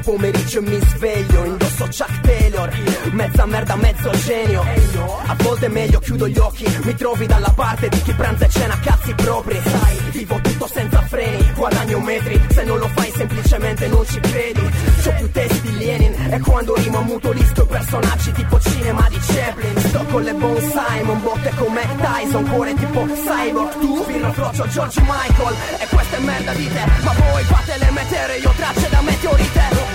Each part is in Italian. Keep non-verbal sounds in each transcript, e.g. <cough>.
pomeriggio mi sveglio Indosso Chuck Taylor Mezza merda, mezzo genio. A volte è meglio chiudo gli occhi Mi trovi dalla parte di chi pranza e cena cazzi propri. Sai, vivo tutto senza freni Guadagno metri Se non lo fai semplicemente non ci credi. C'ho più testi di Lenin E quando rimo mutualisco i personaggi tipo cinema di Chaplin. Sto con le Bon Simon Botte come Tyson Cuore tipo Cyborg. Tu, Pirro Froccio, George Michael E questa è merda di te. Ma voi fate le meteore Io tracce da meteorite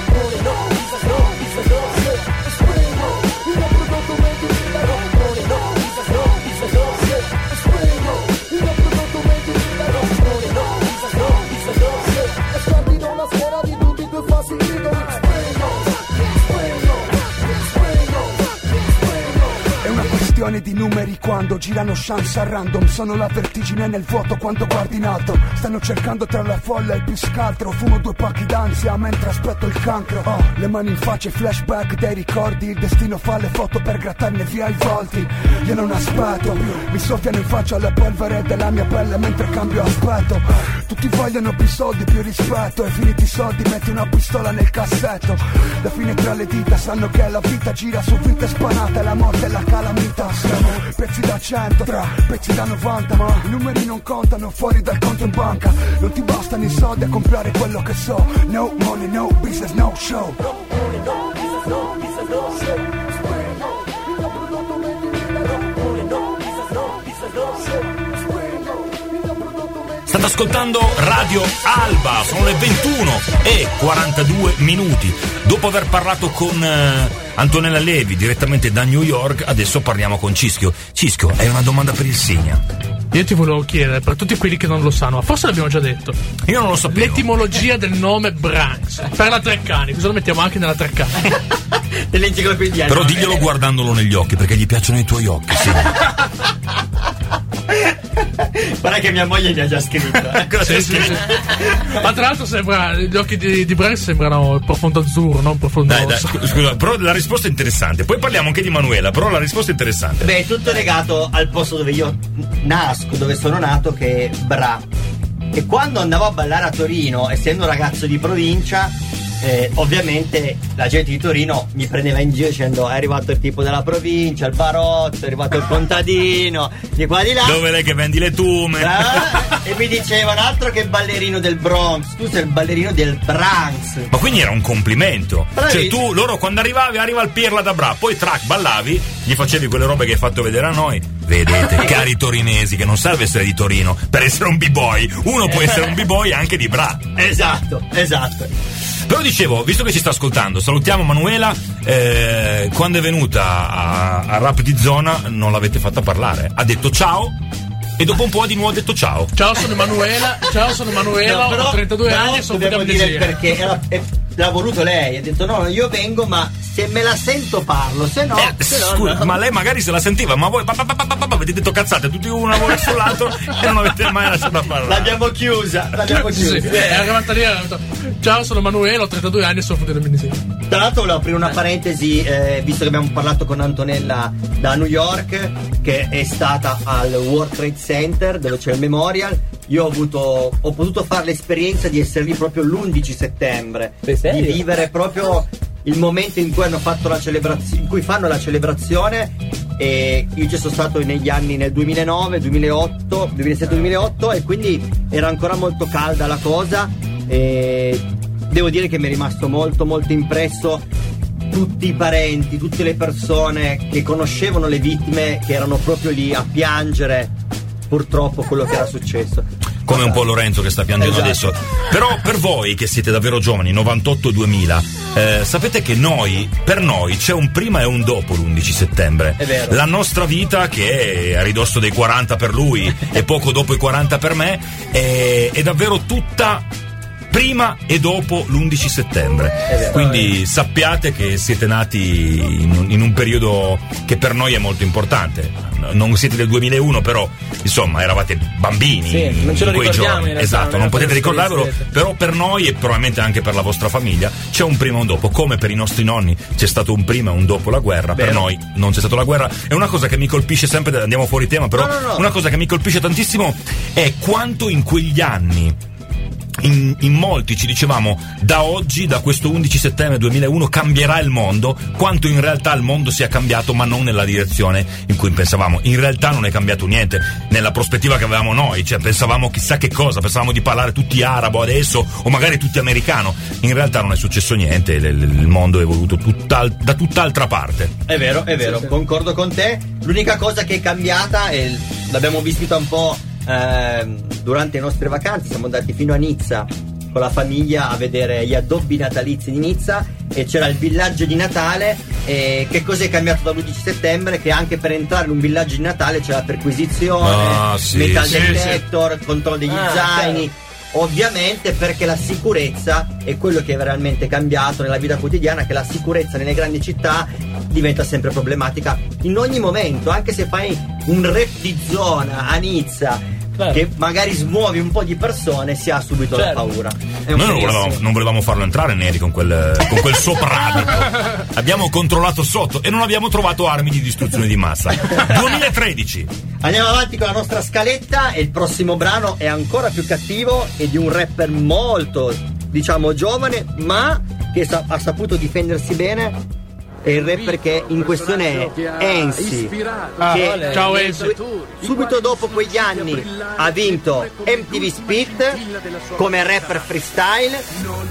questione di numeri quando girano chance a random. Sono la vertigine nel vuoto quando guardi in alto. Stanno cercando tra la folla il più scaltro Fumo due pacchi d'ansia mentre aspetto il cancro. Oh, le mani in faccia, i flashback dei ricordi. Il destino fa le foto per grattarne via i volti. Io non aspetto, mi soffiano in faccia la polvere della mia pelle mentre cambio aspetto Tutti vogliono più soldi, più rispetto. E finiti i soldi metti una pistola nel cassetto. La fine tra le dita sanno che la vita gira su vite spanate La morte e la calamita Siamo pezzi da 100, tra pezzi da 90 Ma i numeri non contano fuori dal conto in banca. Non ti bastano i soldi a comprare quello che so. No money, no business, no show State ascoltando Radio Alba, sono le 21 e 42 minuti. Dopo aver parlato con eh, Antonella Levi direttamente da New York, adesso parliamo con Cischio. Cischio, hai una domanda per il Signa? Io ti volevo chiedere, per tutti quelli che non lo sanno, ma forse l'abbiamo già detto. Io non lo sapevo. L'etimologia del nome Branks. Per la Treccani, cosa lo mettiamo anche nella Treccani? <laughs> Dell'enciclopedia. Però diglielo guardandolo negli occhi, perché gli piacciono i tuoi occhi, sì. <laughs> Guarda che mia moglie mi ha già scritto. eh. Sì, sì, sì. Ma tra l'altro sembra, gli occhi di, di Branks sembrano profondo azzurro, non profondo Dai, dai, scusa, però la risposta è interessante. Poi parliamo anche di Manuela, però la risposta è interessante. Beh, è tutto legato al posto dove io nasco, dove sono nato, che è Bra. E quando andavo a ballare a Torino, essendo un ragazzo di provincia, eh, ovviamente la gente di Torino mi prendeva in giro dicendo è arrivato il tipo della provincia, il barotto, è arrivato il contadino, di qua di là. Dove lei che vendi le tume? Ah, <laughs> e mi dicevano altro che ballerino del Bronx, tu sei il ballerino del Branx. Ma quindi era un complimento. Bravi. Cioè, tu, loro quando arrivavi, arriva il Pirla da Bra, poi track, ballavi, gli facevi quelle robe che hai fatto vedere a noi. Vedete, <laughs> cari torinesi, che non serve essere di Torino per essere un b-boy. Uno può essere un b-boy anche di Bra. Esatto, esatto. Però dicevo, visto che ci sta ascoltando, salutiamo Manuela. eh, quando è venuta a, a Rap di Zona non l'avete fatta parlare. Ha detto ciao e dopo un po' di nuovo ha detto ciao. Ciao, sono Emanuela. Ciao, sono Emanuela. No, ho 32 però anni e sono dobbiamo dire perché era- l'ha voluto lei. Ha detto: No, io vengo, ma se me la sento parlo, se no. Eh, se scusa, no. ma lei magari se la sentiva, ma voi pa, pa, pa, pa, pa, pa, avete detto cazzate tutti una vuole sull'altro <laughs> e non avete mai lasciato parlare. L'abbiamo chiusa, l'abbiamo Sì, sì. chiusa. È arrivata lì ha detto, Ciao, sono Emanuela, ho 32 anni e sono fotografo insieme. Tra l'altro volevo aprire una parentesi, eh, visto che abbiamo parlato con Antonella da New York, che è stata al World Trade Center dove c'è il memorial. Io ho avuto, ho potuto fare l'esperienza di essere lì proprio l'11 settembre, di vivere proprio il momento in cui hanno fatto la celebrazione, in cui fanno la celebrazione. E io ci sono stato negli anni nel 2009, 2008, 2007-2008 e quindi era ancora molto calda la cosa e devo dire che mi è rimasto molto molto impresso tutti i parenti, tutte le persone che conoscevano le vittime che erano proprio lì a piangere purtroppo quello che era successo. Come un po' Lorenzo che sta piangendo Esatto. adesso. Però per voi che siete davvero giovani, 98-2000, eh, sapete che noi, per noi, c'è un prima e un dopo l'11 settembre. La nostra vita, che è a ridosso dei 40 per lui <laughs> e poco dopo i 40 per me, è, è davvero tutta prima e dopo l'11 settembre. vero. Quindi sappiate che siete nati in un, in un periodo che per noi è molto importante. Non siete del 2001, però insomma eravate bambini Sì, non ce lo in quei ricordiamo, giorni. in Esatto, non non potete per ricordarvelo, però per noi e probabilmente anche per la vostra famiglia c'è un prima e un dopo, come per i nostri nonni c'è stato un prima e un dopo la guerra, per Vero. noi non c'è stata la guerra. È una cosa che mi colpisce sempre, andiamo fuori tema, però No, no, no. una cosa che mi colpisce tantissimo è quanto in quegli anni in, in molti ci dicevamo da oggi, da questo 11 settembre 2001 cambierà il mondo, quanto in realtà il mondo sia cambiato ma non nella direzione in cui pensavamo. In realtà non è cambiato niente nella prospettiva che avevamo noi, cioè pensavamo chissà che cosa, pensavamo di parlare tutti arabo adesso o magari tutti americano. In realtà non è successo niente, il, il mondo è evoluto tutta, da tutt'altra parte. È vero, è vero, concordo con te. L'unica cosa che è cambiata, e l'abbiamo vissuta un po' eh, durante le nostre vacanze, siamo andati fino a Nizza con la famiglia a vedere gli addobbi natalizi di Nizza e c'era il villaggio di Natale e che cos'è cambiato dall'11 settembre? Che anche per entrare in un villaggio di Natale c'è la perquisizione, Ah, sì, metal sì, detector, controllo degli Ah, zaini. Ovviamente perché la sicurezza è quello che è veramente cambiato nella vita quotidiana, che la sicurezza nelle grandi città diventa sempre problematica in ogni momento, anche se fai un rap di zona a Nizza Certo. che magari smuovi un po' di persone si ha subito Certo. la paura. Noi non volevamo, non volevamo farlo entrare Neri con quel, con quel soprabito. <laughs> abbiamo controllato sotto e non abbiamo trovato armi di distruzione di massa. 2013. Andiamo avanti con la nostra scaletta e il prossimo brano è ancora più cattivo e di un rapper molto, diciamo, giovane, ma che sa- ha saputo difendersi bene. È il rapper che in questione è Ensi. Ah, che ciao Enzi. Subito dopo quegli anni ha vinto MTV Spit come rapper freestyle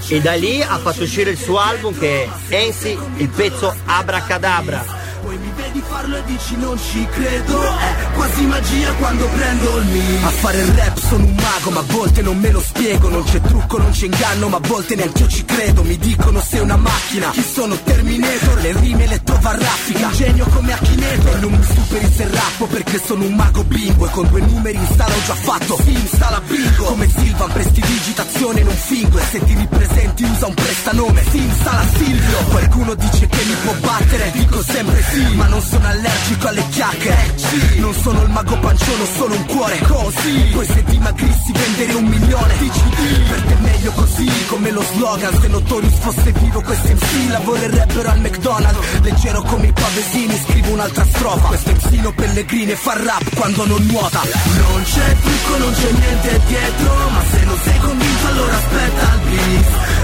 e da lì ha fatto uscire il suo album che è Ensi, il pezzo Abracadabra. Poi mi vedi farlo e dici non ci credo È quasi magia quando prendo il mic A fare il rap sono un mago ma a volte non me lo spiego. Non c'è trucco, non c'è inganno ma a volte neanche io ci credo. Mi dicono sei una macchina, chi sono? Terminator. Le rime le trovo a raffica, genio come Akinator. Non mi superi se rappo perché sono un mago bimbo E con due numeri in sala ho già fatto, si installa bingo. Come Silvan, prestidigitazione non fingo. E se ti ripresenti usa un prestanome, si installa Silvio. Qualcuno dice che mi può battere, dico sempre sì. Ma non sono allergico alle chiacchiere. Non sono il mago pancione, ho solo un cuore. Così. Poi se dimagrissi vendere un milione. Dici per te è meglio così Come lo slogan, se Notorious fosse vivo questo MC Lavorerebbero al McDonald's. Leggero come i pavesini, scrivo un'altra strofa. Questo MCino pellegrine fa rap quando non nuota. Non c'è trucco, non c'è niente dietro. Ma se non sei convinto allora aspetta il beat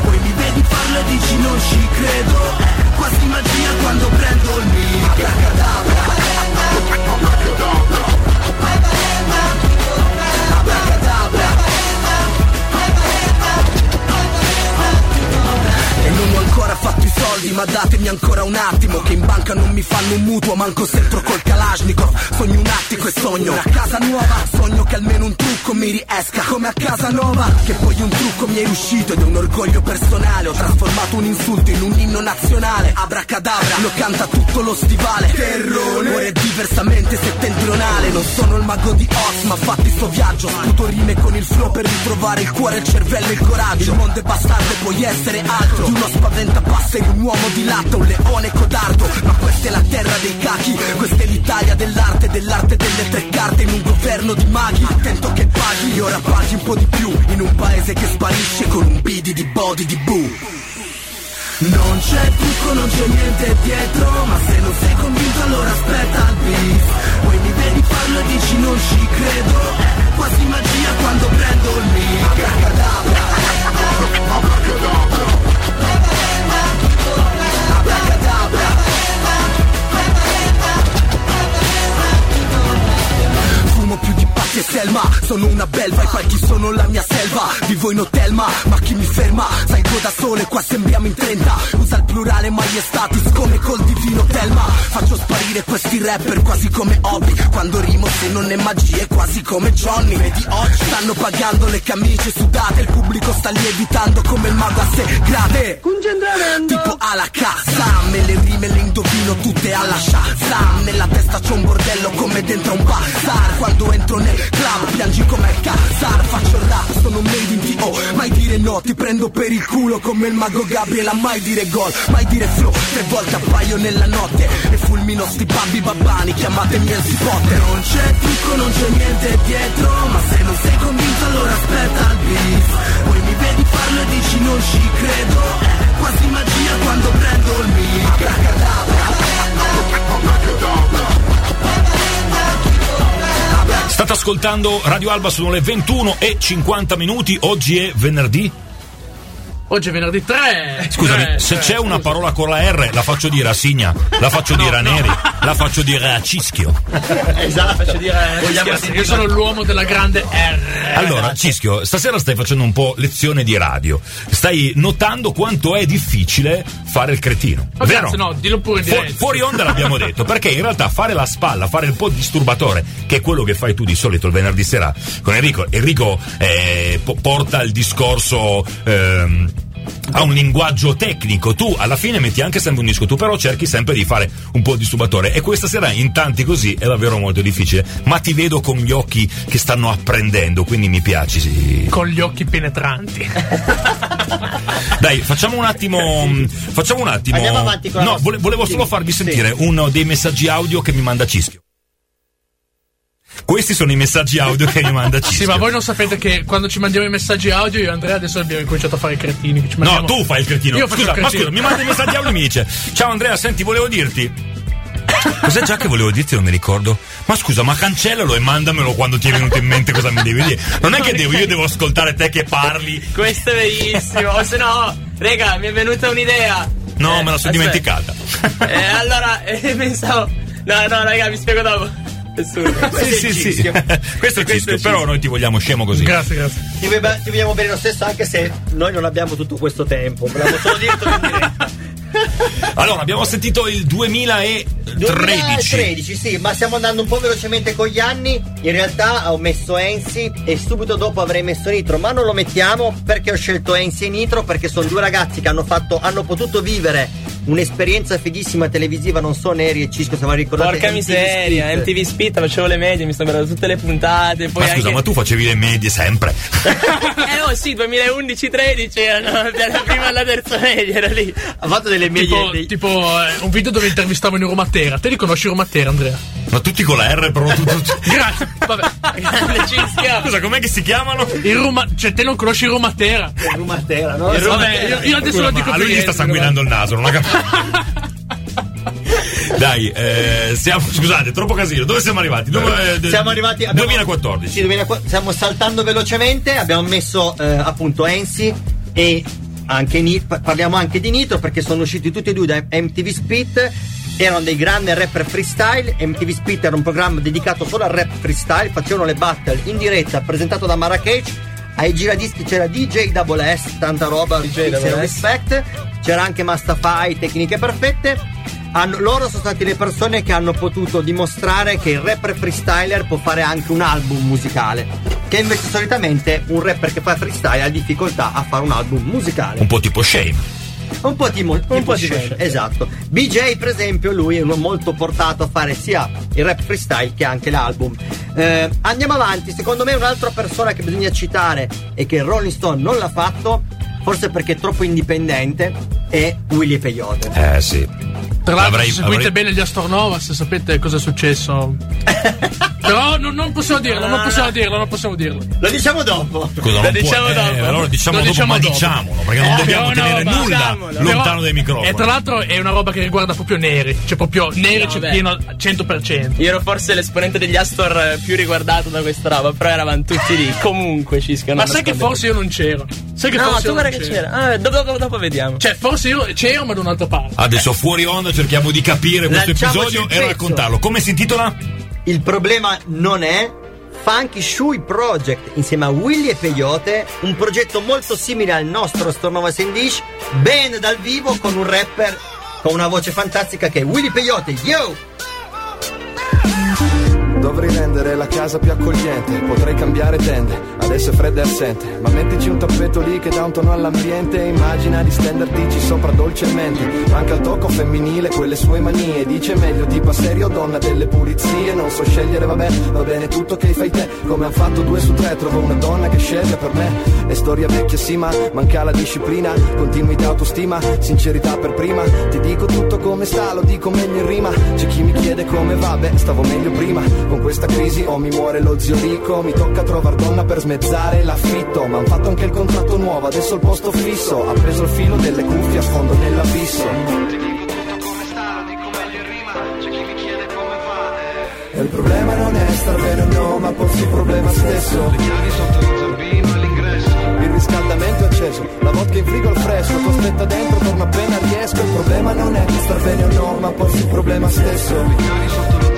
Vedi farlo e dici non ci credo quasi magia quando prendo il mic Abracadabra E non ho ancora fatto soldi ma datemi ancora un attimo Che in banca non mi fanno un mutuo manco se entro col Kalashnikov. Sogno un attico e sogno una casa nuova Sogno che almeno un trucco mi riesca come a casa nuova Che poi un trucco mi è riuscito ed è un orgoglio personale. Ho trasformato un insulto in un inno nazionale Abracadabra, lo canta tutto lo stivale. Terrone, ora diversamente settentrionale Non sono il mago di Oz ma fatti sto viaggio. Sputo rime con il flow per ritrovare il cuore, il cervello e il coraggio. Il mondo è bastardo e puoi essere altro. Di uno spaventa passa in un uomo di latta, un leone codardo. Ma questa è la terra dei cachi Questa è l'Italia dell'arte, dell'arte delle tre carte. In un governo di maghi Attento che paghi, ora paghi un po' di più In un paese che sparisce con un bidi di body di boo non c'è trucco, non c'è niente dietro Ma se non sei convinto allora aspetta il beat Poi mi vedi farlo e dici non ci credo È quasi magia quando prendo il mic. Abracadabra. Fumo e selma Sono una belva e qualche sono la mia selva. Vivo in hotel ma, ma chi mi ferma? Salgo da sole qua sembriamo in 30 Usa il plurale maiestatis come col divino Telma Faccio sparire questi rapper quasi come hobby. Quando rimo se non è magia è quasi come Johnny. Vedi oggi stanno pagando le camicie sudate. Il pubblico sta lievitando come il mago a sé grade. Tipo alla casa Me le rime le indovino tutte alla Shazam Nella testa c'ho un bordello come dentro un bazar. Quando entro nel club piangi come il Kazar Faccio rap, sono made in T.O. Mai dire no, ti prendo per il culo come il mago Gabriela Mai dire gol, mai dire flow. Tre volte appaio nella notte E fulmino sti babbi babbani, chiamatemi Elsie Potter Non c'è trucco, non c'è niente dietro Ma se non sei convinto allora aspetta il beat Poi mi vedi farlo e dici non ci credo È quasi magia quando prendo il mic. Abracadabra State ascoltando Radio Alba, sono le 21 e 50 minuti. Oggi è venerdì. Oggi è venerdì 3. Scusami, Tre, se tre, c'è una scusa. parola con la R, la faccio dire a Signa, la faccio <laughs> dire a Neri, la faccio dire a Cischio. <laughs> Esatto. Faccio dire, Vogliamo io sentire- sono l'uomo della grande R. Allora, Cischio, stasera stai facendo un po' lezione di radio. Stai notando quanto è difficile fare il cretino. Ma vero? cazzo, no, dillo pure in Fu- diretta. fuori onda l'abbiamo <laughs> detto, perché in realtà fare la spalla, fare un po' di disturbatore, che è quello che fai tu di solito il venerdì sera con Enrico. Enrico eh, po- porta il discorso. ehm, ha un linguaggio tecnico, tu alla fine metti anche sempre un disco, tu però cerchi sempre di fare un po' di disturbatore e questa sera in tanti così è davvero molto difficile, ma ti vedo con gli occhi che stanno apprendendo, quindi mi piaci. Sì. Con gli occhi penetranti. <laughs> Dai, facciamo un attimo. mh, Facciamo un attimo. Andiamo avanti con la No, volevo solo farvi sì. sentire uno dei messaggi audio che mi manda Cischio. Questi sono i messaggi audio che mi manda Cischio. Sì, ma voi non sapete che quando ci mandiamo i messaggi audio, io e Andrea adesso abbiamo cominciato a fare i cretini. che ci No, tu fai il cretino. Io faccio scusa, il ma cretino. scusa, mi manda i messaggi audio e mi dice: Ciao Andrea, senti, volevo dirti. Cos'è già che volevo dirti? Non mi ricordo. Ma scusa, ma cancellalo e mandamelo quando ti è venuto in mente cosa mi devi dire. Non è che devo, io devo ascoltare te che parli. Questo è verissimo. O se no, raga, mi è venuta un'idea. No, Eh, me la sono aspetta. dimenticata. Eh, allora, eh, pensavo. No, no, raga, vi spiego dopo. Nessuno. sì, sì, sì. Questo è Cischio, <laughs> però noi ti vogliamo scemo così. Grazie, grazie. Ti, vogliamo- ti vogliamo bene lo stesso anche se noi non abbiamo tutto questo tempo. Volevamo solo in diretta. <laughs> Allora, abbiamo sentito il 2013. 2013, sì, ma stiamo andando un po' velocemente con gli anni. In realtà ho messo Ensi e subito dopo avrei messo Nitro, ma non lo mettiamo perché ho scelto Ensi e Nitro perché sono due ragazzi che hanno fatto hanno potuto vivere un'esperienza fighissima televisiva, non so Neri e Cisco se vi ricordate. Porca MTV miseria, Split. MTV Spit, facevo le medie, mi sto guardando tutte le puntate. Poi Ma scusa, anche... ma tu facevi le medie sempre. <laughs> Eh oh sì, 2011-13 erano la prima e la terza media, era lì. Ha fatto delle medie Tipo, dei- tipo eh, un video dove intervistavano i Romatera. Te li conosci i Romatera, Andrea? Ma tutti con la R, però tu, tu- tu- Grazie. Vabbè. Scusa, com'è che si chiamano? Il Roma... Cioè, te non conosci i Romatera? Rumatera, no? Il Vabbè, io, io adesso Scusa, lo ma dico a lui gli sta sanguinando il naso, non ha capito. <laughs> Dai, eh, siamo, scusate, troppo casino. Dove siamo arrivati? Dove, eh, Siamo arrivati abbiamo- 2014. Sì, 2004 stiamo saltando velocemente, abbiamo messo eh, appunto Ensi e anche Ni- pa- parliamo anche di Nitro perché sono usciti tutti e due da MTV Spit. Erano dei grandi rapper freestyle. MTV Spit era un programma dedicato solo al rap freestyle. Facevano le battle in diretta, presentato da Marrakech. Ai giradischi c'era DJ Double S, tanta roba, DJ Double S. Respect. C'era anche Mastafai, tecniche perfette. Hanno- loro sono stati le persone che hanno potuto dimostrare che il rapper freestyler può fare anche un album musicale. Che invece solitamente un rapper che fa freestyle ha difficoltà a fare un album musicale. Un po' tipo Shame. Un po' tipo, un po' tipo tipo Shane, esatto. BJ, per esempio, lui è uno molto portato a fare sia il rap freestyle che anche l'album. Eh, andiamo avanti. Secondo me, un'altra persona che bisogna citare e che Rolling Stone non l'ha fatto, forse perché è troppo indipendente, è Willy Peyote. Eh sì. Tra l'altro, Avrei- se seguite avrei- bene gli Astornova, se sapete cosa è successo. <laughs> Però non, non possiamo dirlo, non possiamo dirlo, non possiamo dirlo. Lo diciamo dopo. Scusa, Lo non diciamo può, eh, dopo. allora diciamo Lo dopo, diciamo ma dopo. diciamolo, perché non Eh, dobbiamo no, tenere ma nulla diciamolo. lontano Però- dai microfoni. E tra l'altro è una roba che riguarda proprio Neri. Cioè, proprio Neri No, c'è pieno al 100%. Io ero forse l'esponente degli Astor eh, più riguardato da questa roba, però eravamo tutti lì. Comunque, Cisco. Ma non sai che forse io non c'ero? Sai che No, forse tu io guarda non che c'ero? c'era. Ah, dopo, dopo, dopo vediamo. Cioè, forse io c'ero, ma da un'altra parte. Adesso fuori onda cerchiamo di capire questo Lanciamoci episodio e raccontarlo. Come si intitola? Il problema non è Funky Shui Project insieme a Willy e Peyote, un progetto molto simile al nostro Stornova Sandish, band dal vivo con un rapper con una voce fantastica che è Willy Peyote. Yo! Dovrei rendere la casa più accogliente, potrei cambiare tende, adesso è fredda e assente, ma mettici un tappeto lì che dà un tono all'ambiente, immagina di stendertici sopra dolcemente, manca il tocco femminile, quelle sue manie, dice meglio tipa serio donna delle pulizie, non so scegliere vabbè, va bene tutto che fai te, come han fatto due su tre, trovo una donna che sceglie per me, è storia vecchia sì ma manca la disciplina, continuità autostima, sincerità per prima, ti dico tutto come sta, lo dico meglio in rima, c'è chi mi chiede come va, beh stavo meglio prima, con questa crisi o mi muore lo zio Rico, mi tocca trovare donna per smezzare l'affitto, ma han fatto anche il contratto nuovo, adesso il posto fisso, ha preso il filo delle cuffie a fondo nell'abisso. Il problema non è star bene o no, ma porsi il problema stesso. Le chiavi sotto lo zampino all'ingresso. Il riscaldamento è acceso, la vodka in frigo al fresco, costretta dentro, torno appena riesco. Il problema non è star bene o no, ma porsi il problema stesso. Le chiavi sotto lo.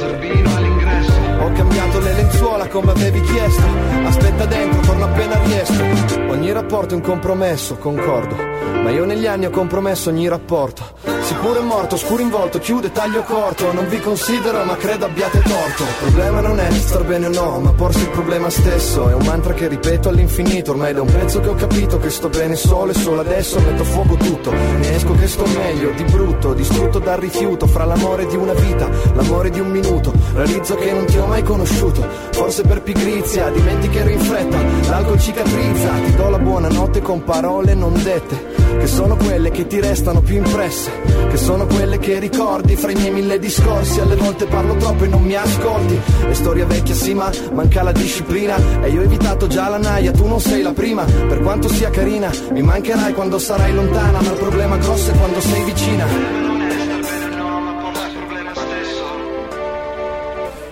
Ho cambiato le lenzuola come avevi chiesto. Aspetta dentro, torno appena riesco. Ogni rapporto è un compromesso, concordo. Ma io negli anni ho compromesso ogni rapporto. Sicuro è morto, scuro in volto, chiude, taglio corto. Non vi considero, ma credo abbiate torto. Il problema non è star bene o no, ma porsi il problema stesso. È un mantra che ripeto all'infinito. Ormai da un pezzo che ho capito che sto bene solo e solo adesso metto fuoco tutto. Ne esco che sto meglio, di brutto, distrutto dal rifiuto. Fra l'amore di una vita, l'amore di un minuto. Realizzo che non ti ho mai conosciuto. Forse per pigrizia, dimentichi ero in fretta. L'alcol cicatrizza, ti do la buonanotte con parole non dette. Che sono quelle che ti restano più impresse. Che sono quelle che ricordi fra i miei mille discorsi. Alle volte parlo troppo e non mi ascolti. E storia vecchia sì, ma manca la disciplina. E io ho evitato già la naia, tu non sei la prima. Per quanto sia carina, mi mancherai quando sarai lontana. Ma il problema grosso è quando sei vicina.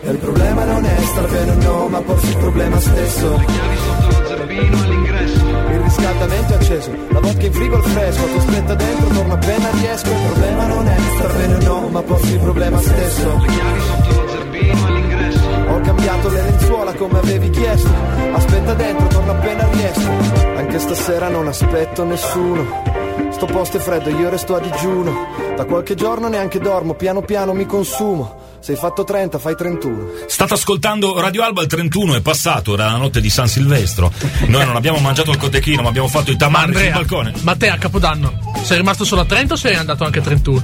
Il problema non è star bene o no, ma porsi il problema stesso. Le chiavi sotto lo zerbino all'ingresso. Il riscaldamento è acceso, la vodka in frigo al fresco, costretta dentro, torno appena riesco. Il problema non è star bene o no, ma porsi il problema stesso. Le chiavi sotto lo zerbino all'ingresso. Ho cambiato le lenzuola come avevi chiesto. Aspetta dentro, torno appena riesco. Anche stasera non aspetto nessuno. Sto posto è freddo, io resto a digiuno. Da qualche giorno neanche dormo, piano piano mi consumo. Sei fatto 30, fai 31. State ascoltando Radio Alba, il 31 è passato, era la notte di San Silvestro. Noi non abbiamo mangiato il cotechino, ma abbiamo fatto i Ma tamari sul balcone. ma te a Capodanno sei rimasto solo a 30 o sei andato anche a 31?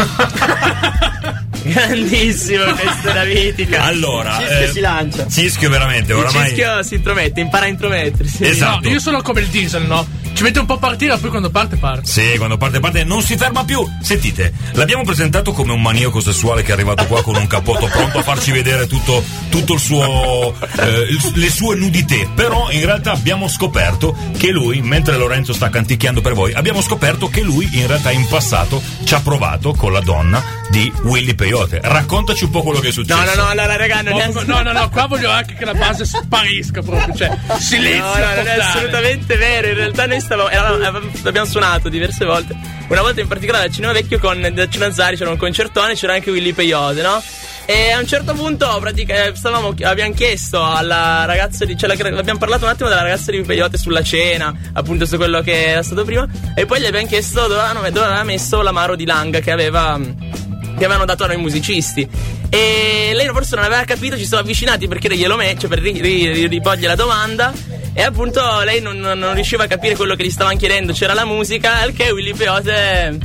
<laughs> Grandissimo, <laughs> la mitica. Allora, Cischio eh, si lancia. Cischio veramente, Il oramai. cischio si intromette, impara a intromettersi. Esatto. No, io sono come il diesel, no? Ci mette un po' a partire, ma poi quando parte parte. Sì, quando parte parte non si ferma più. Sentite, l'abbiamo presentato come un maniaco sessuale che è arrivato qua con un cappotto pronto a farci vedere tutto, tutto il suo eh, il- le sue nudité. Però in realtà abbiamo scoperto che lui, mentre Lorenzo sta canticchiando per voi, abbiamo scoperto che lui in realtà in passato ci ha provato con la donna di Willy Peyote. Raccontaci un po' quello che è successo. No, no, no, allora raga, non è No, no, no, no, qua voglio anche che la base sparisca proprio, cioè silenzio. No, no, non è assolutamente vero. In realtà noi stavamo, eravamo- avevamo- abbiamo suonato diverse volte. Una volta in particolare al Cinema Vecchio con Daccio Nazzari c'era un concertone, c'era anche Willy Peyote, no? E a un certo punto pratica, eh, stavamo, abbiamo chiesto alla ragazza di. Cioè, abbiamo parlato un attimo della ragazza di Peyote sulla cena, appunto su quello che era stato prima. E poi gli abbiamo chiesto dove, aveva messo l'amaro di Langa che aveva. Che avevano dato a noi musicisti. E lei forse non aveva capito, ci siamo avvicinati per chiederglielo me, cioè per ri- ri- riporgli la domanda. E appunto lei non, non- riusciva a capire quello che gli stavano chiedendo, c'era la musica, al che Willy Peyote.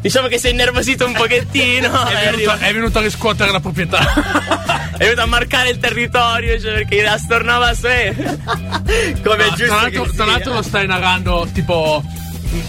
Diciamo che si è innervosito un pochettino. <laughs> È è, venuto, è venuto a riscuotere la proprietà. <laughs> è venuto a marcare il territorio, cioè perché la stornava a <laughs> sé. Come è No, giusto. tra l'altro, tra l'altro lo stai narrando tipo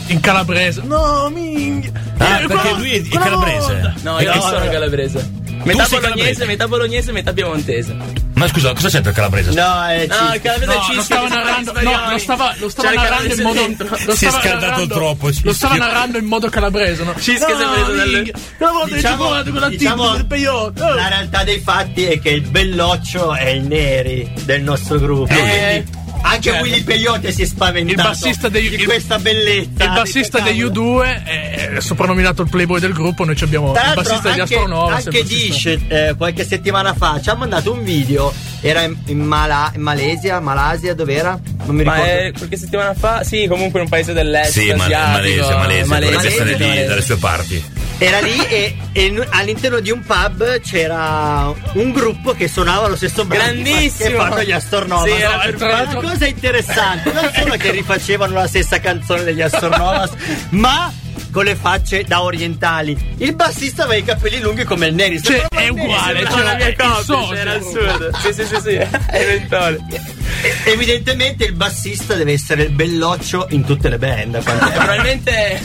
in calabrese. No, minchia. Ah, Eh, perché quella- lui è, è quella calabrese. volta. No, io non sono calabrese. Metà bolognese, calabrese? metà bolognese, metà piemontese. Ma scusa, cosa c'entra il calabrese? No, è No, il calabrese No, è lo stava si narrando, no, lo stava, lo stava narrando in modo. dentro. Lo Si è scaldato narrando- troppo, Lo Cischio. stava narrando in modo calabrese, no? Cischio si è preso dalle- minchia. Una volta Diciamo- ci con la diciamo- del peyote. Oh. La realtà dei fatti è che il belloccio è il Neri del nostro gruppo. Eh, quindi anche certo. Willy Peyote si è spaventato Il bassista dei- di il- questa bellezza. Il bassista degli "Cavolo". U2 è soprannominato il playboy del gruppo. Noi ci abbiamo Tra il bassista degli anche, Astronova. anche Dish eh, qualche settimana fa ci ha mandato un video era in, in Mala- in Malesia Malasia dov'era? non mi Ma ricordo è qualche settimana fa? Sì, comunque in un paese dell'est. Sì, ma asiatico, Malesia, Malesia, dovrebbe Malesia, essere lì, Malesia. dalle sue parti. Era lì e, e all'interno di un pub c'era un gruppo che suonava lo stesso brano Grandissimo! che fanno gli Astornovas Sì, era No, per- la cosa interessante non <laughs> solo che rifacevano la stessa canzone degli Astornovas <laughs> ma con le facce da orientali il bassista aveva i capelli lunghi come il Neri Cioè, è uguale, Sembrava cioè, la mia c'era il sud. Sì, sì, sì, sì, è Ventole. E- Evidentemente il bassista deve essere il belloccio in tutte le band. probabilmente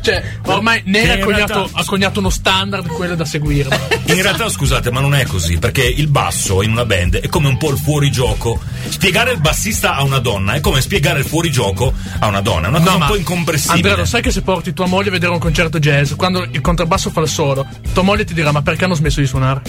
Cioè, ormai Neri in ha coniato, realtà- ha coniato uno standard, quello da seguire. <laughs> In realtà, scusate, ma non è così, perché il basso in una band è come un po' il fuorigioco. Spiegare il bassista a una donna è come spiegare il fuorigioco a una donna, è una cosa un po' incomprensibile. Andrea, lo sai che se porti tua moglie a vedere un concerto jazz, quando il contrabbasso fa il solo, tua moglie ti dirà: Ma perché hanno smesso di suonare? <laughs>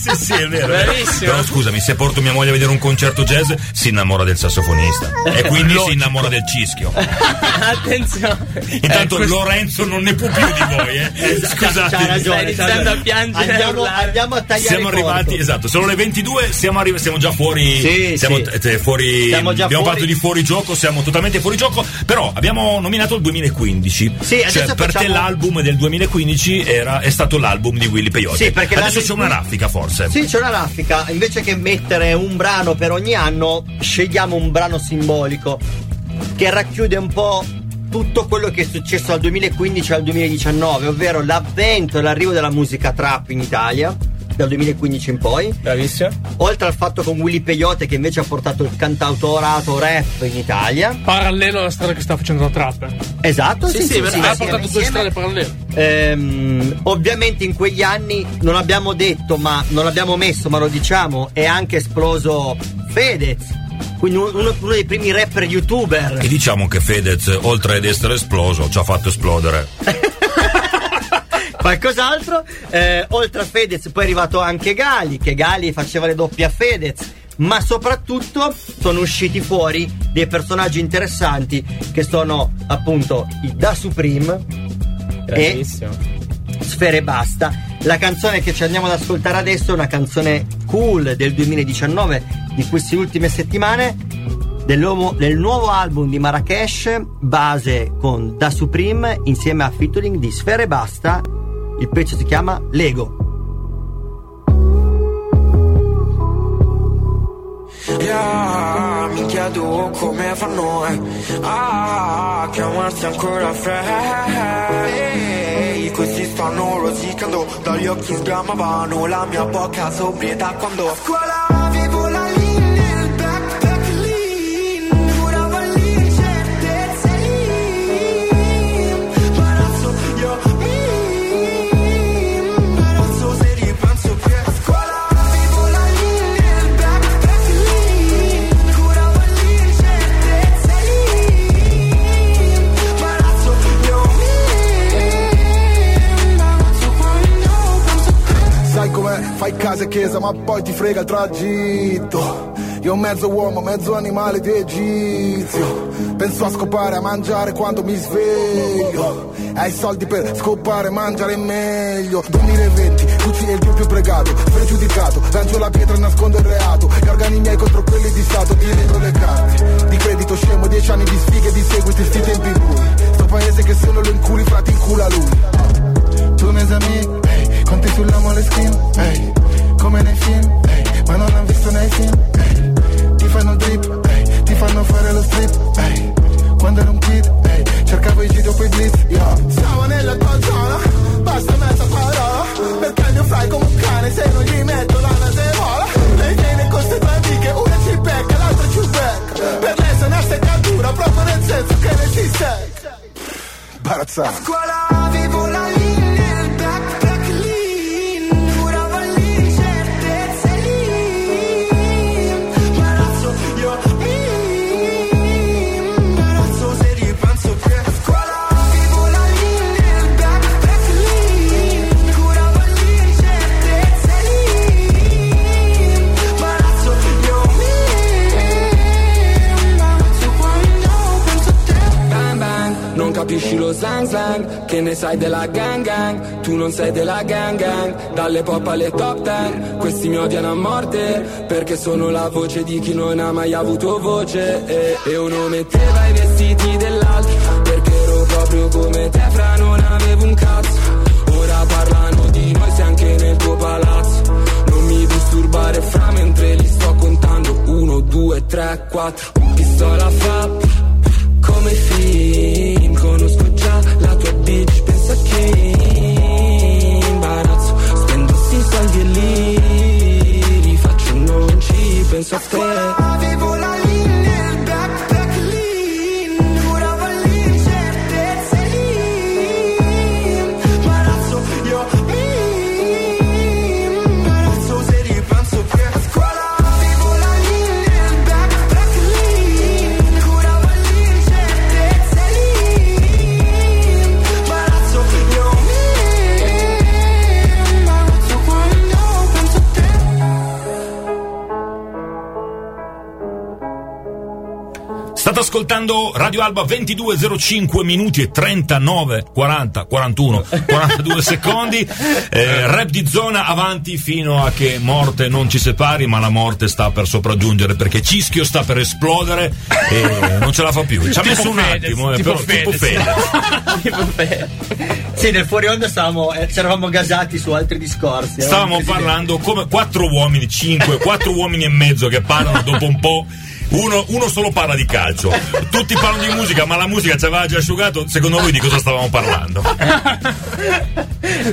sì, sì, è vero. Bravissimo. Però scusami, se porto mia moglie a vedere un concerto jazz, si innamora del sassofonista. E quindi <laughs> si Logico. innamora del cischio. Attenzione. Intanto Eh, questo- Lorenzo non ne può più di voi, eh. <laughs> Scusate. C'ha ragione. Iniziando a piangere a Andiamo, andiamo a tagliare Siamo arrivati, esatto, sono le 22, siamo, arri- siamo già fuori. Sì, siamo sì. t- t- fuori. Siamo già abbiamo fuori. parlato di fuori gioco, siamo totalmente fuori gioco. Però abbiamo nominato il 2015. Sì, cioè, per te l'album del 2015 era, è stato l'album di Willy Peyote. Sì, perché adesso c'è una raffica, forse. Sì, c'è una raffica. Invece che mettere un brano per ogni anno, scegliamo un brano simbolico che racchiude un po' tutto quello che è successo dal 2015 al 2019, ovvero l'avvento e l'arrivo della musica trap in Italia. Dal 2015 in poi, Bravissimo. oltre al fatto con Willy Peyote che invece ha portato il cantautorato rap in Italia. Parallelo alla strada che sta facendo la trap. Esatto, sì, Sì, sì, sì, sì, ha portato due strade parallele. Ehm, ovviamente in quegli anni non abbiamo detto, ma non l'abbiamo messo, ma lo diciamo, è anche esploso Fedez. Quindi uno, uno dei primi rapper youtuber. E diciamo che Fedez, oltre ad essere esploso, ci ha fatto esplodere. <laughs> Qualcos'altro? Eh, oltre a Fedez, poi è arrivato anche Gali, che Gali faceva le doppie a Fedez. Ma soprattutto sono usciti fuori dei personaggi interessanti che sono appunto i Da Supreme e. Sfere Basta. La canzone che ci andiamo ad ascoltare adesso è una canzone cool del 2019 di queste ultime settimane del nuovo album di Marrakesh base con Da Supreme insieme a featuring di Sfere Basta il pezzo si chiama Lego Yeah, mi chiedo come fanno eh. a chiamarsi ancora fratelli Stanno rosicando, dagli occhi sgramavano la mia bocca sobrietà quando a scuola casa e chiesa ma poi ti frega il tragitto. Io mezzo uomo, mezzo animale di Egizio. Penso a scopare, a mangiare quando mi sveglio. Hai soldi per scopare, mangiare meglio. 2020, Gucci è il più più pregato Pregiudicato, lancio la pietra e nascondo il reato. Gli organi miei contro quelli di Stato Ti leggo le carte. Di credito scemo, dieci anni di sfighe Di seguiti, sti tempi bui. Sto paese che se non lo inculi, frati incula lui. Tu mes amici, ehi, conti sulla moleskin, ehi, come nei film, ehi, ma non hanno visto nei film, ehi, ti fanno drip, ehi, ti fanno fare lo strip, quando ero un kid, cercavo i giri dopo i blitz, yo. Stavo nella tua zona, basta mezza parola, perché il mio fly come un cane, se non gli metto la nasevola, lei viene con queste due amiche, una ci becca, l'altra ci becca, per lei se una seccatura, proprio nel senso che ne ci sei. Imbarazzante. Zang zang. Che ne sai della gang gang? Tu non sei della gang gang. Dalle pop alle top ten. Questi mi odiano a morte Perché sono la voce di chi non ha mai avuto voce. E, e uno metteva i vestiti dell'altro Perché ero proprio come te fra non avevo un cazzo. Ora parlano di noi sei anche nel tuo palazzo. Non mi disturbare fra mentre li sto contando. Uno, due, tre, quattro. Pistola fa come film ascoltando Radio Alba 22.05 minuti e 39, 40, 41, 42 secondi. Eh, rap di zona avanti fino a che morte non ci separi, ma la morte sta per sopraggiungere perché Cischio sta per esplodere e non ce la fa più. Ci ha Tipo messo un Fedez, attimo, eh, tipo però tipo Fedez. Fedez. <laughs> Sì, nel fuori onda stavamo, eh, ci eravamo gasati su altri discorsi. eh. Stavamo parlando come quattro uomini, cinque, quattro uomini e mezzo che parlano dopo un po'. Uno, uno solo parla di calcio, tutti parlano di musica, ma la musica ci aveva già asciugato. Secondo voi di cosa stavamo parlando?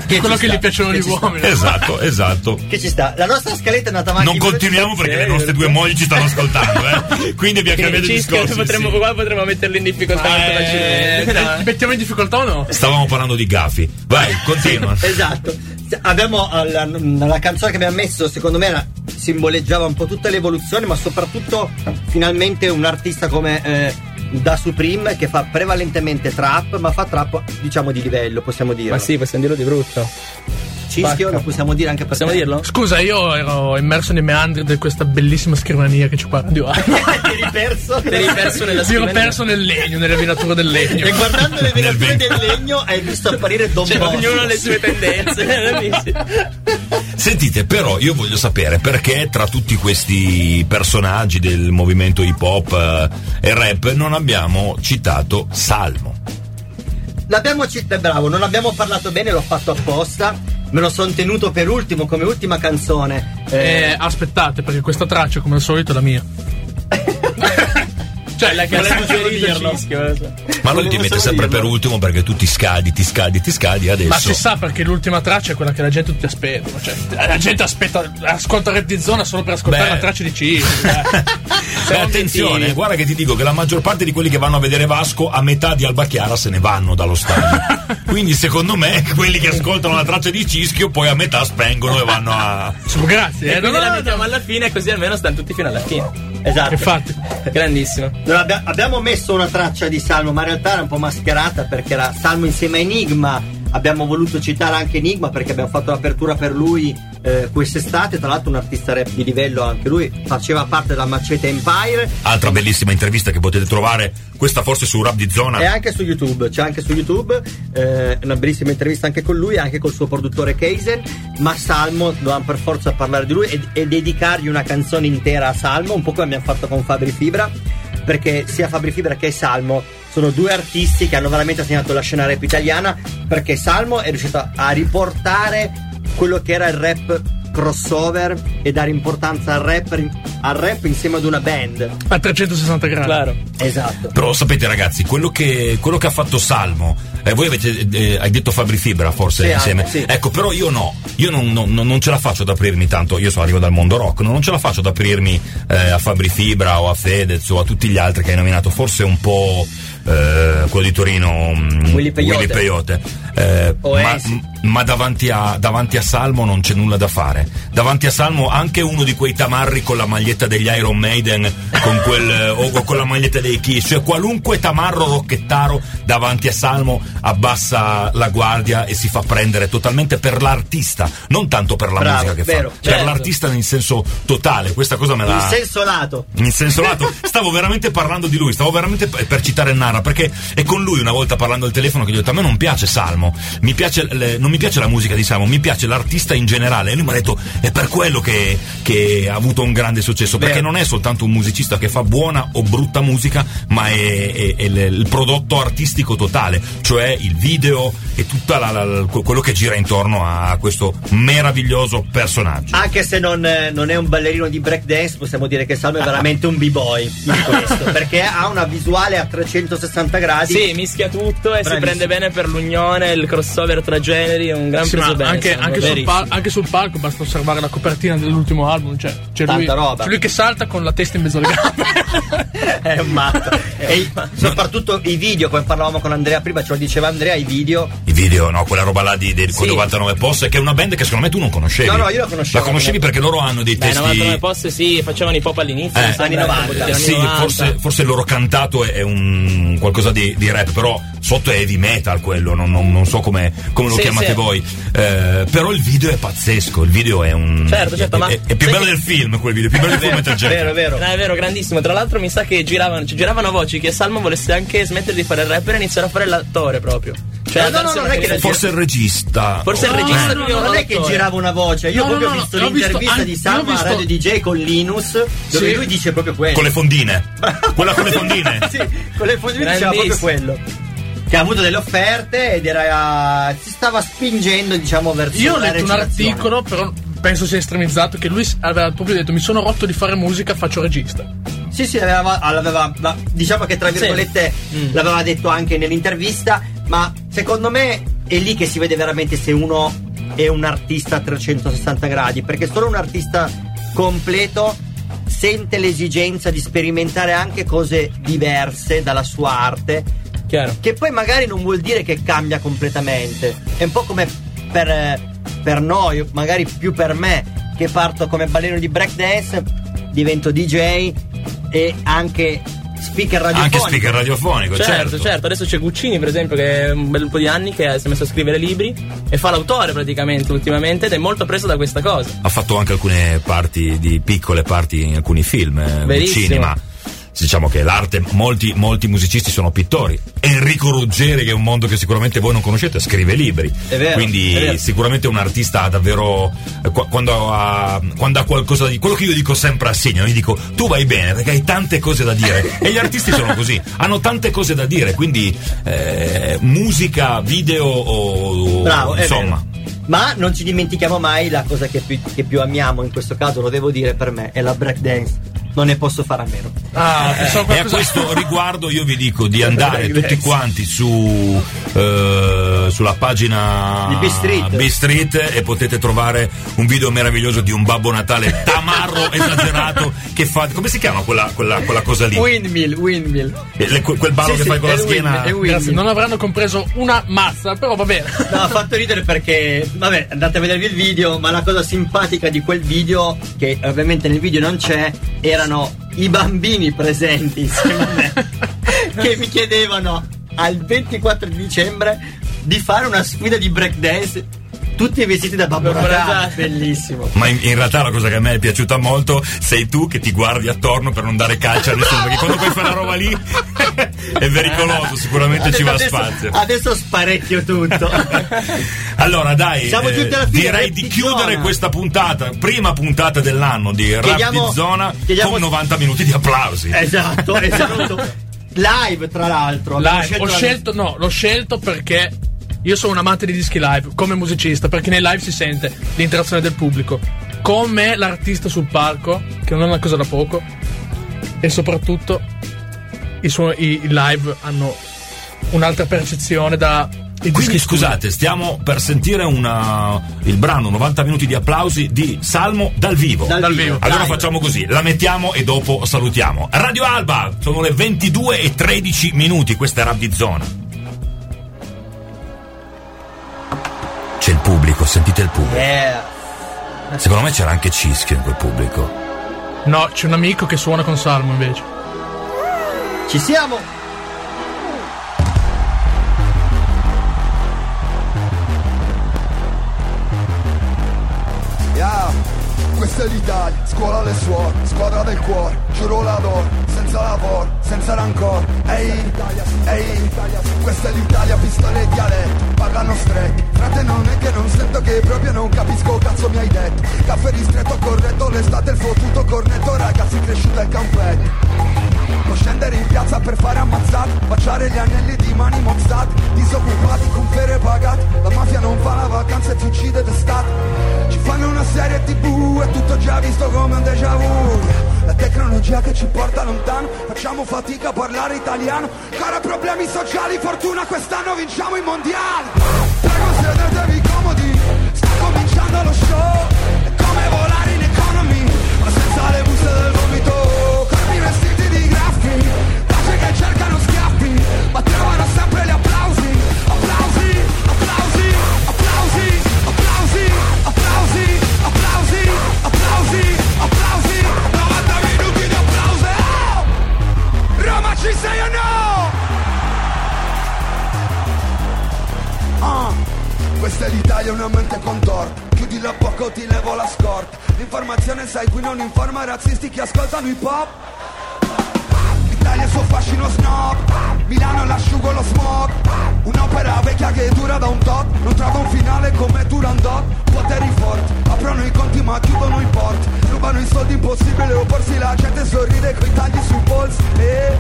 Che Quello che sta, gli piacciono che gli uomini. Esatto, esatto. Che ci sta. La nostra scaletta è andata avanti. Non continuiamo perché le nostre due mogli ci stanno ascoltando, eh. Quindi abbiamo cambiato Cischio, discorso. potremmo, sì. qua potremmo metterli in difficoltà Eh, facilmente. Ti mettiamo in difficoltà o no? Stavamo parlando di Gaffi. Vai, continua. Esatto. Abbiamo eh, la, la canzone che abbiamo messo, secondo me, era- simboleggiava un po' tutta l'evoluzione, ma soprattutto finalmente un artista come eh, Da Supreme che fa prevalentemente trap, ma fa trap diciamo di livello, possiamo dire. Ma sì, possiamo dirlo di brutto. Cischio lo possiamo dire anche per Possiamo te. dirlo? Scusa, io ero immerso nei meandri di questa bellissima scrivania che c'è qua Radio. <laughs> Ti eri perso? Ti eri perso nella Mi ero scrivania. perso nel legno, nelle venature del legno. E guardando le venature del legno hai visto apparire Don Cioè, Bosco. ognuno ha le sue tendenze. Sentite, però io voglio sapere perché tra tutti questi personaggi del movimento hip hop eh, e rap non abbiamo citato Salmo. L'abbiamo citato, bravo, non abbiamo parlato bene, l'ho fatto apposta. Me lo sono tenuto per ultimo come ultima canzone. Eh, Eh, aspettate, perché questa traccia, come al solito, è la mia. <laughs> Cioè, Volevo solo suggerito dirlo. Cischio. lo so. Ma lui ti mette sempre dirlo. per ultimo perché tu ti scadi, ti scadi, ti scadi adesso. Ma si sa perché l'ultima traccia è quella che la gente tutti aspetta. Cioè, la gente aspetta, ascolta di Zona solo per ascoltare Beh. la traccia di Ciro. <laughs> Beh, attenzione, guarda che ti dico che la maggior parte di quelli che vanno a vedere Vasco a metà di Alba Chiara se ne vanno dallo stadio. <laughs> Quindi secondo me quelli che ascoltano la traccia di Cischio poi a metà spengono e vanno a... Su, grazie, E eh. no, la mettiamo alla fine, così almeno stanno tutti fino alla fine. esatto. Infatti, Grandissimo. Non abbia- abbiamo messo una traccia di Salmo, ma in realtà era un po' mascherata perché era Salmo insieme a Enigma. Abbiamo voluto citare anche Enigma perché abbiamo fatto l'apertura per lui eh, quest'estate. Tra l'altro, un artista rap di livello anche lui. Faceva parte della Macete Empire Altra bellissima intervista che potete trovare, questa forse su Rap di Zona. e anche su YouTube. C'è anche su YouTube eh, una bellissima intervista anche con lui, anche col suo produttore Keisen. Ma Salmo dovevamo per forza parlare di lui e, e dedicargli una canzone intera a Salmo, un po' come abbiamo fatto con Fabri Fibra. Perché sia Fabri Fibra che Salmo sono due artisti che hanno veramente segnato la scena rap italiana. Perché Salmo è riuscito a riportare quello che era il rap crossover e dare importanza al rap, al rap insieme ad una band. a 360 gradi. Claro. Esatto. Però sapete ragazzi, quello che, quello che ha fatto Salmo, eh, voi avete eh, hai detto Fabri Fibra forse Sì, insieme. sì. Ecco, però io no, io non, non- non- non ce la faccio ad aprirmi tanto, io sono arrivo dal mondo rock, non ce la faccio ad aprirmi eh, a Fabri Fibra o a Fedez o a tutti gli altri che hai nominato, forse un po' eh, quello di Torino, mm, Willy Peyote. Peyote. Eh, ma, ma davanti, a, davanti a Salmo non c'è nulla da fare. Davanti a Salmo anche uno di quei tamarri con la maglietta degli Iron Maiden con quel, o con la maglietta dei Kiss, cioè qualunque tamarro rocchettaro davanti a Salmo abbassa la guardia e si fa prendere totalmente per l'artista, non tanto per la Bravo, musica che vero, fa, per certo. l'artista in senso totale. Questa cosa me la In senso lato. in senso lato stavo veramente parlando di lui stavo veramente per citare Nara perché è con lui una volta parlando al telefono che gli ho detto a me non piace Salmo mi piace le- non mi piace la musica di Salmo mi piace l'artista in generale e lui mi ha detto è per quello che, che ha avuto un grande successo perché Vero. non è soltanto un musicista che fa buona o brutta musica ma è, è- è il prodotto artistico totale cioè il video e tutto quello che gira intorno a questo meraviglioso personaggio Anche se non, non è un ballerino di breakdance, possiamo dire che Salmo è veramente un b-boy in questo, <laughs> perché ha una visuale a 360 gradi. Sì, mischia tutto e si Bravissimo. prende bene per l'unione, il crossover tra generi, è un gran Sì, bene. anche, anche sul pal- anche sul palco basta osservare la copertina dell'ultimo album. Cioè, c'è, lui, Tanta roba. c'è lui che salta con la testa in mezzo alle gambe. <laughs> è un matto. <laughs> e i- soprattutto i video, come parlavamo con Andrea prima, ce lo diceva Andrea, i video. I video, no, quella roba là di, di con Sì. 99 post, che è una band che secondo me tu non conoscevi. No, no, io la conoscevo. La conoscevi perché loro hanno dei Beh, testi. 99 post sì, facevano i pop all'inizio, Eh. Anni 90. un po' di anni sì, 90. forse, forse il loro cantato è, è un qualcosa di, di rap, però sotto è heavy metal quello, non, non- non so come, come lo Sì, chiamate sì. voi. Eh, però il video è pazzesco, il video è un. Certo, certo, è, ma- è- è più bello che- del film quel video, più bello del film Metal Jacket. Vero, vero. No, è vero, grandissimo. Tra l'altro mi sa che giravano, ci giravano voci che Salmo volesse anche smettere di fare il rapper e iniziare a fare l'attore proprio. Cioè, No, no, no, non è che Forse il regista. Forse il regista no, no, Non è che girava una voce, io No, proprio no, ho no, visto l'intervista di visto- a Radio DJ con Linus, dove Sì. lui dice proprio quello. Con le fondine. <laughs> Quella con le fondine. sì, con le fondine diceva proprio quello. Che ha avuto delle offerte ed era. si stava spingendo, diciamo, verso Io ho letto un articolo, però penso sia estremizzato, che lui aveva proprio detto mi sono rotto di fare musica, faccio regista. Sì, sì, l'aveva, l'aveva- diciamo che tra Sì. virgolette Mm. l'aveva detto anche nell'intervista, ma secondo me è lì che si vede veramente se uno è un artista a 360 gradi, perché solo un artista completo sente l'esigenza di sperimentare anche cose diverse dalla sua arte, Chiaro. che poi magari non vuol dire che cambia completamente. È un po' come per, eh, per noi, magari più per me, che parto come ballerino di breakdance, divento DJ e anche speaker radiofonico. Anche speaker radiofonico, Certo, certo. certo, adesso c'è Guccini per esempio che è un bel po' di anni che si è messo a scrivere libri e fa l'autore praticamente ultimamente ed è molto preso da questa cosa. Ha fatto anche alcune parti di piccole parti in alcuni film, eh, Verissimo. Guccini, ma diciamo che l'arte, molti, molti musicisti sono pittori. Enrico Ruggeri, che è un mondo che sicuramente voi non conoscete, scrive libri. È vero, Quindi è vero. sicuramente un artista ha davvero eh, qua- quando ha, quando ha qualcosa di quello che io dico sempre a Segno, io dico tu vai bene perché hai tante cose da dire e gli artisti sono così, hanno tante cose da dire, quindi eh, musica, video o Bravo, insomma. Ma non ci dimentichiamo mai la cosa che più, che più amiamo, in questo caso lo devo dire per me, è la breakdance. Non ne posso fare a meno. Ah, pensavo E a questo riguardo io vi dico di <laughs> andare tutti quanti su eh, sulla pagina Di B-Street. E potete trovare un video meraviglioso di un Babbo Natale tamarro <laughs> esagerato che fa come si chiama quella, quella, quella cosa lì? Windmill, windmill. Eh, le- quel ballo Sì, che sì, fai con la schiena Grazie, non avranno compreso una mazza, però va bene. No, ha fatto ridere perché, vabbè, andate a vedervi il video, ma la cosa simpatica di quel video, che ovviamente nel video non c'è, erano i bambini presenti insieme a me, <laughs> che mi chiedevano al 24 di dicembre di fare una sfida di breakdance, tutti vestiti da Babbo Natale. Bellissimo. ma in, in realtà la cosa che a me è piaciuta molto sei tu che ti guardi attorno per non dare calcio a nessuno perché quando poi fai una roba lì <laughs> è pericoloso sicuramente ci va adesso, spazio adesso sparecchio tutto. <laughs> Allora dai, Siamo eh, giunti alla fine, direi Rap di chiudere Zona. questa puntata, prima puntata dell'anno di Rap Chiediamo- di Zona chiediamo- con 90 minuti di applausi. esatto, esatto. <laughs> Live, tra l'altro. Live, ho la- scelto, no, l'ho scelto perché io sono un amante di dischi live, come musicista, perché nei live si sente l'interazione del pubblico. Come l'artista sul palco, che non è una cosa da poco, e soprattutto i, suoi, i, live hanno un'altra percezione da. Quindi dischi scusate, stiamo per sentire una, il brano 90 minuti di applausi di Salmo dal vivo. Dal Dal vivo. Allora Live. facciamo così, la mettiamo e dopo salutiamo. Radio Alba, sono le 22 e 13 minuti, questa è Rap di Zona. C'è il pubblico, sentite il pubblico. Yeah. Secondo me c'era anche Cischio in quel pubblico. No, c'è un amico che suona con Salmo invece. Ci siamo. Yeah. Questa è l'Italia, scuola le suore, squadra del cuore, giuro l'adoro, senza lavoro, senza rancore. Ehi, ehi, questa è l'Italia, pistole e dialetti, parlano stretti. Frate non è che che proprio non capisco cazzo mi hai detto. Caffè ristretto corretto, l'estate il fottuto cornetto, ragazzi cresciuto il campetto. Può scendere in piazza per fare ammazzate Baciare gli anelli di mani mozzate Disoccupati con ferie pagate. La mafia non fa la vacanza e ti uccide d'estate. Ci fanno una serie tv È tutto già visto come un déjà vu. La tecnologia che ci porta lontano Facciamo fatica a parlare italiano. Cara problemi sociali Fortuna quest'anno vinciamo i mondiali. Prego sedetevi cominciando lo show. È come volare in economy Ma senza le buste del vomito. Corpi vestiti di graffi Pace che cercano schiaffi Ma trovano sempre gli applausi. Applausi, applausi, applausi Applausi, applausi, applausi Applausi, applausi. 90 minuti di applausi Oh! Roma ci sei o no? l'Italia è una mente contorta Chiudi la bocca o ti levo la scorta. L'informazione sai qui non informa i razzisti che ascoltano hip hop L'Italia è suo fascino snob. Milano l'asciugo lo smog. Un'opera vecchia che dura da un tot. Non trova un finale come Turandot. Poteri forti, aprono i conti ma chiudono i porti. Rubano i soldi impossibile opporsi La gente sorride coi tagli sui polsi. E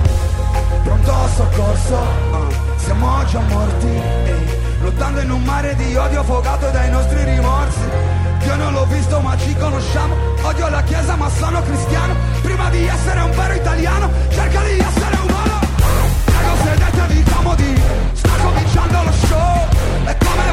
pronto soccorso. Siamo già morti in un mare di odio affogato dai nostri rimorsi. Io non l'ho visto ma ci conosciamo. Odio la chiesa ma sono cristiano. Prima di essere un vero italiano Cerca di essere umano Prego sedetevi comodi. Sta cominciando lo show. È come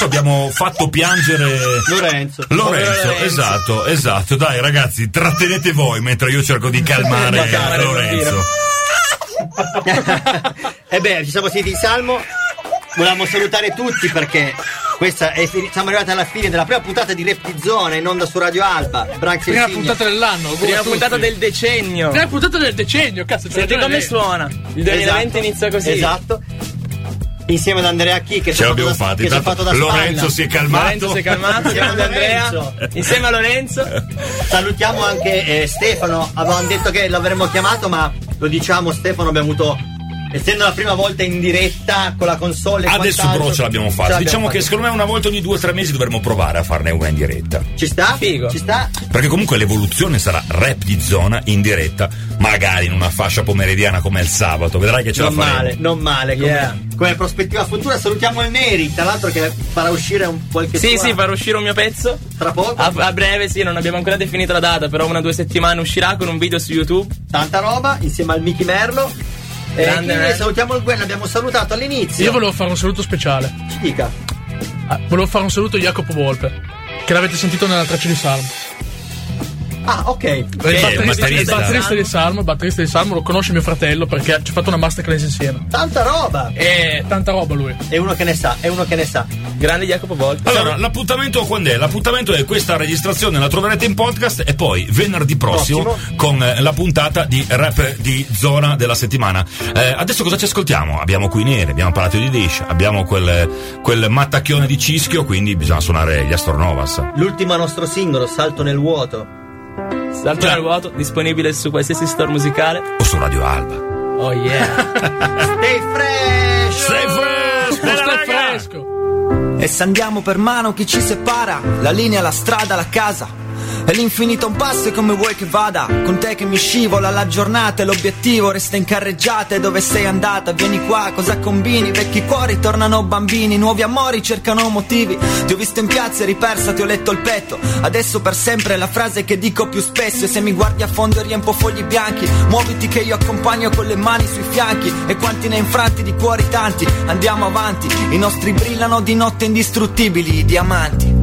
Intanto abbiamo fatto piangere Lorenzo. Lorenzo, Lorenzo. esatto, esatto. Dai ragazzi, trattenete voi mentre io cerco di calmare calmare, Lorenzo. e <laughs> beh, ci siamo sentiti in salmo. Volevamo salutare tutti perché questa è fini- siamo arrivati alla fine della prima puntata di Zona in onda su Radio Alba. Branks e Prima puntata dell'anno. Prima puntata del decennio. Prima puntata del decennio, cazzo. Senti come suona. Il 2020 inizia così. Esatto. Insieme ad Andrea Chi che Ce l'abbiamo fatto da- che fatto da Lorenzo si è calmato. Lorenzo si è calmato, Insieme insieme ad a Andrea, Lorenzo. insieme a Lorenzo. Salutiamo anche eh, Stefano. Avevamo detto che l'avremmo chiamato, ma lo diciamo, Stefano abbiamo avuto. Essendo la prima volta in diretta con la console. Adesso però ce l'abbiamo fatta. Diciamo che fatta. secondo me una volta ogni due o tre mesi dovremmo provare a farne una in diretta. Ci sta? Figo. Ci sta? Perché comunque l'evoluzione sarà rap di zona in diretta, magari in una fascia pomeridiana come il sabato. Vedrai che ce non la faremo. male, non male. Come, Yeah. come prospettiva futura salutiamo il Neri, tra l'altro che farà uscire un qualche Sì, sua- sì, farò uscire un mio pezzo. tra poco. A, a breve, sì, non abbiamo ancora definito la data, però una o due settimane uscirà con un video su YouTube. Tanta roba insieme al Mickey Merlo. E Grande salutiamo il Gwen, l'abbiamo salutato all'inizio. Io volevo fare un saluto speciale. Ci dica. Ah, volevo fare un saluto a Jacopo Volpe. Che l'avete sentito nella traccia di Salmo. Ah, ok. Il Che è il batterista, il batterista? di Salmo, il batterista di Salmo lo conosce mio fratello perché ci ha fatto una masterclass insieme. Tanta roba. E tanta roba lui. È uno che ne sa, è uno che ne sa. Grande Jacopo Volta. Allora, l'appuntamento quando è? L'appuntamento è questa registrazione, la troverete in podcast e poi venerdì prossimo, Prossimo. con eh, la puntata di rap di zona della settimana. Eh, adesso cosa ci ascoltiamo? Abbiamo qui Nere, abbiamo parlato di Dish, abbiamo quel, quel mattacchione di Cischio, quindi bisogna suonare gli Astornovas. L'ultimo nostro singolo, Salto nel vuoto. Salto nel vuoto, disponibile su qualsiasi store musicale. O su Radio Alba. Oh yeah. <laughs> Stay fresh! Sei fresco! Stai raga! fresco. E se andiamo per mano chi ci separa? La linea, la strada, la casa. E l'infinito un passo e come vuoi che vada. Con te che mi scivola la giornata e l'obiettivo resta in carreggiata E dove sei andata? Vieni qua, cosa combini? Vecchi cuori tornano bambini Nuovi amori cercano motivi. Ti ho visto in piazza e ripersa, ti ho letto il petto. Adesso per sempre è la frase che dico più spesso. E se mi guardi a fondo riempo fogli bianchi. Muoviti che io accompagno con le mani sui fianchi. E quanti ne infranti di cuori tanti. Andiamo avanti, i nostri brillano di notte indistruttibili I diamanti.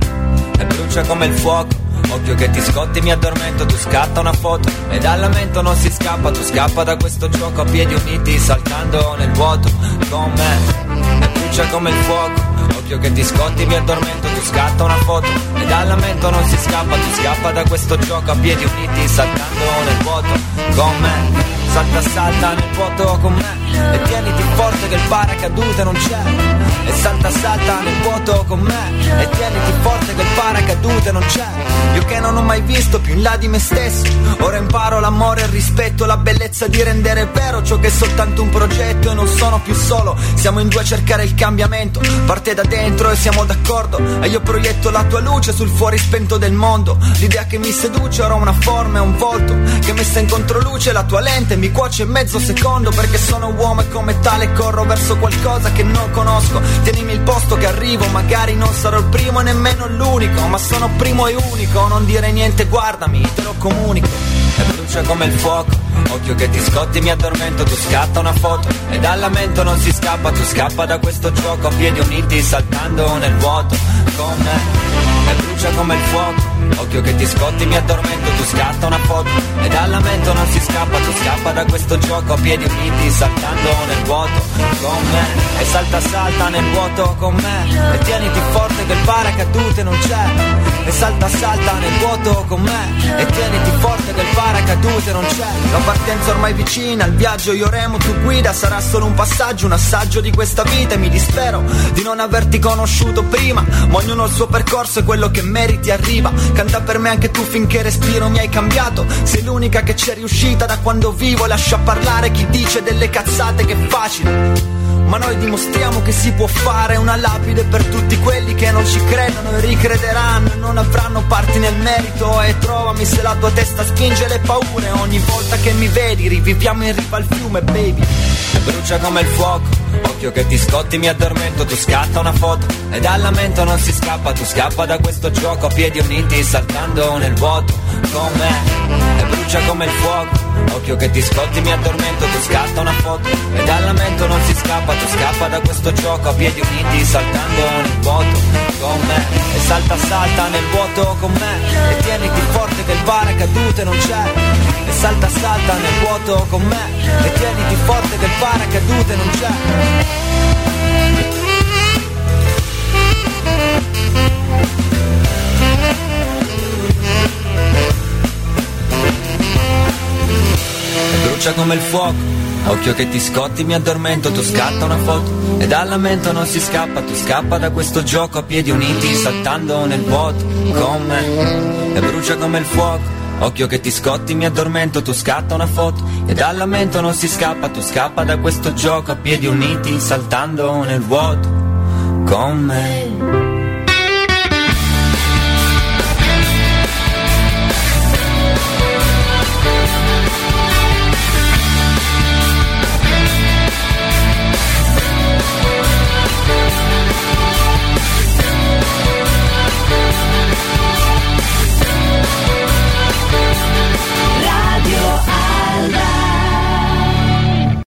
E brucia come il fuoco Occhio che ti scotti, mi addormento, tu scatta una foto. E dal lamento non si scappa, tu scappa da questo gioco a piedi uniti Saltando nel vuoto. Con me E brucia come il fuoco. Occhio che ti scotti, mi addormento, tu scatta una foto. E dal lamento non si scappa, tu scappa da questo gioco a piedi uniti Saltando nel vuoto. Con me Salta, salta nel vuoto con me. E tieniti forte che il paracadute non c'è. E salta, salta nel vuoto con me. E tieniti forte che il paracadute non c'è. Io che non ho mai visto più in là di me stesso. Ora imparo l'amore, il rispetto, la bellezza di rendere vero Ciò che è soltanto un progetto e non sono più solo. Siamo in due a cercare il cambiamento. Parte da dentro e siamo d'accordo. E io proietto la tua luce sul fuori spento del mondo. L'idea che mi seduce ora ha una forma e un volto. Che messa in controluce la tua lente mi cuoce mezzo secondo Perché sono uomo e come tale corro verso qualcosa che non conosco. Tienimi il posto che arrivo, magari non sarò il primo e nemmeno l'unico Ma sono primo e unico, non dire niente, guardami, te lo comunico. E brucia come il fuoco Occhio che ti scotti, mi addormento, tu scatta una foto. E dal lamento non si scappa, tu scappa da questo gioco. A piedi uniti, saltando nel vuoto Con me, brucia come il fuoco. Occhio che ti scotti, mi addormento, tu scatta una foto. E dal lamento non si scappa, tu scappa da questo gioco. A piedi uniti, saltando nel vuoto Con me, e salta salta nel vuoto con me. E tieniti forte che il paracadute non c'è. E salta salta nel vuoto con me. E tieniti forte che il paracadute non c'è. La partenza ormai vicina, il viaggio io remo, tu guida. Sarà solo un passaggio, un assaggio di questa vita. E mi dispero di non averti conosciuto prima Ma ognuno il suo percorso e quello che meriti arriva. Canta per me anche tu finché respiro mi hai cambiato. Sei l'unica che c'è riuscita da quando vivo Lascia parlare chi dice delle cazzate che è facile. Ma noi dimostriamo che si può fare una lapide per tutti quelli che non ci credono e ricrederanno e non avranno parti nel merito. E trovami se la tua testa spinge le paure. Ogni volta che mi vedi riviviamo in riva al fiume baby brucia come il fuoco. Occhio che ti scotti, mi addormento, tu scatta una foto. E dal lamento non si scappa, tu scappa da questo gioco. A piedi uniti, saltando nel vuoto. Con me, e brucia come il fuoco. Occhio che ti scotti, mi addormento, tu scatta una foto. E dal lamento non si scappa, tu scappa da questo gioco. A piedi uniti, saltando nel vuoto Con me, e salta salta nel vuoto con me. E tieniti forte che il paracadute non c'è. E salta salta nel vuoto con me. E tieniti forte che il paracadute non c'è brucia come il fuoco. Occhio che ti scotti, mi addormento, tu scatta una foto. E dal lamento non si scappa, tu scappa da questo gioco A piedi uniti, saltando nel vuoto. Con me, e brucia come il fuoco. Occhio che ti scotti, mi addormento, tu scatta una foto. E dal lamento non si scappa, tu scappa da questo gioco A piedi uniti, saltando nel vuoto. Con me